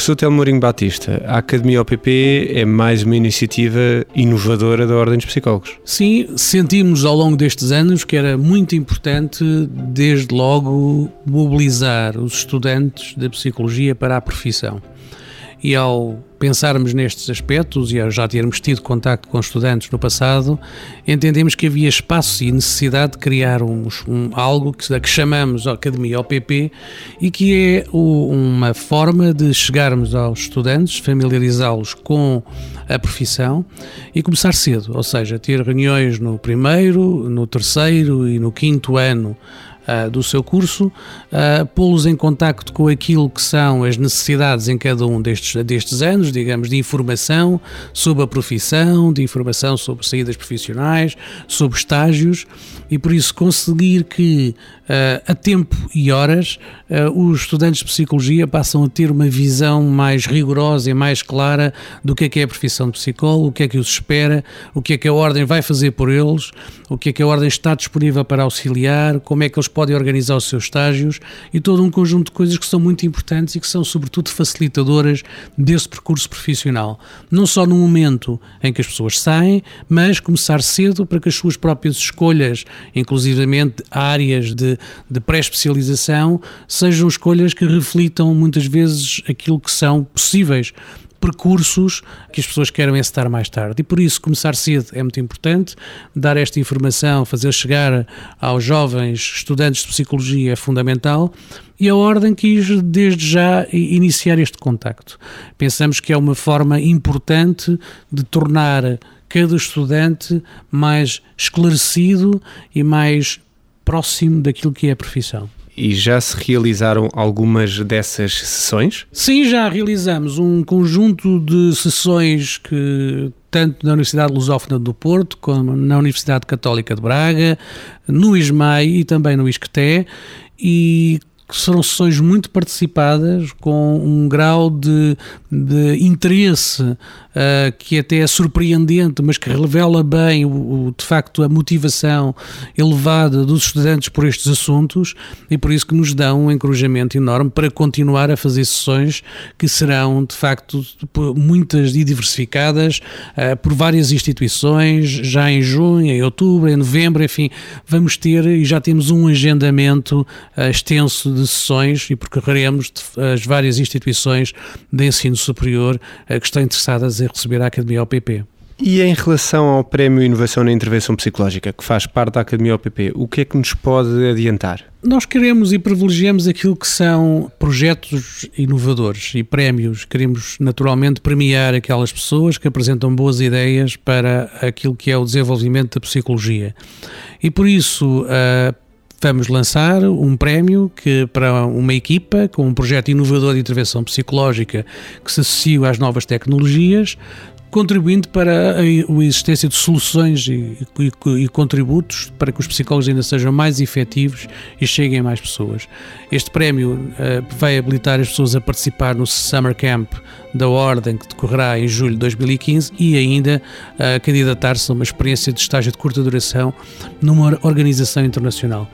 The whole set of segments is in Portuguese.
Professor Telmorinho Batista, a Academia OPP é mais uma iniciativa inovadora da Ordem dos Psicólogos. Sim, sentimos ao longo destes anos que era muito importante, desde logo, mobilizar os estudantes da psicologia para a profissão e ao pensarmos nestes aspectos e ao já termos tido contacto com estudantes no passado, entendemos que havia espaço e necessidade de criar um, um algo que, que, chamamos Academia OPP e que é o, uma forma de chegarmos aos estudantes, familiarizá-los com a profissão e começar cedo, ou seja, ter reuniões no primeiro, no terceiro e no quinto ano uh, do seu curso, uh, pô-los em contacto com aquilo que são as necessidades em cada um destes, destes anos, digamos, de informação sobre a profissão, de informação sobre saídas profissionais, sobre estágios, e por isso conseguir que uh, a tempo e horas os estudantes de psicologia passam a ter uma visão mais rigorosa e mais clara do que é que é a profissão de psicólogo, o que é que os espera, o que é que a Ordem vai fazer por eles, o que é que a Ordem está disponível para auxiliar, como é que eles podem organizar os seus estágios e todo um conjunto de coisas que são muito importantes e que são, sobretudo, facilitadoras desse percurso profissional. Não só no momento em que as pessoas saem, mas começar cedo para que as suas próprias escolhas, inclusivamente áreas de, de pré-especialização, sejam escolhas que reflitam muitas vezes aquilo que são possíveis percursos que as pessoas querem estar mais tarde. E por isso, começar cedo é muito importante, dar esta informação, fazer chegar aos jovens estudantes de psicologia é fundamental e a Ordem quis, desde já, iniciar este contacto. Pensamos que é uma forma importante de tornar cada estudante mais esclarecido e mais próximo daquilo que é a profissão. E já se realizaram algumas dessas sessões? Sim, já realizamos um conjunto de sessões que tanto na Universidade Lusófona do Porto, como na Universidade Católica de Braga, no ISMAI e também no ISCTE, e que serão sessões muito participadas, com um grau de, de interesse uh, que até é surpreendente, mas que revela bem, o, o, de facto, a motivação elevada dos estudantes por estes assuntos e por isso que nos dão um encorajamento enorme para continuar a fazer sessões que serão, de facto, muitas e diversificadas uh, por várias instituições, já em junho, em outubro, em novembro, enfim, vamos ter e já temos um agendamento uh, extenso de sessões e percorreremos as várias instituições de ensino superior eh, que estão interessadas em receber a Academia OPP. E em relação ao Prémio Inovação na Intervenção Psicológica, que faz parte da Academia OPP, o que é que nos pode adiantar? Nós queremos e privilegiamos aquilo que são projetos inovadores e prémios. Queremos naturalmente premiar aquelas pessoas que apresentam boas ideias para aquilo que é o desenvolvimento da psicologia. E por isso, uh, vamos lançar um prémio que para uma equipa com um projeto inovador de intervenção psicológica que se associa às novas tecnologias, contribuindo para a existência de soluções e, e, e, contributos para que os psicólogos ainda sejam mais efetivos e cheguem a mais pessoas. Este prémio uh, vai habilitar as pessoas a participar no Summer Camp da Ordem, que decorrerá em julho de 2015, e ainda a uh, candidatar-se a uma experiência de estágio de curta duração numa organização internacional.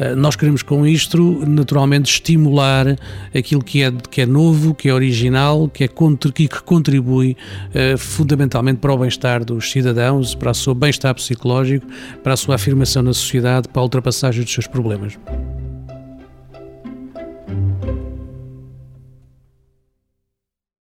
Eh, nós queremos com isto, naturalmente, estimular aquilo que é, que é novo, que é original, que, é, que contribui uh, fundamentalmente para o bem-estar dos cidadãos, para o seu bem-estar psicológico, para a sua afirmação na sociedade, para a ultrapassagem dos seus problemas.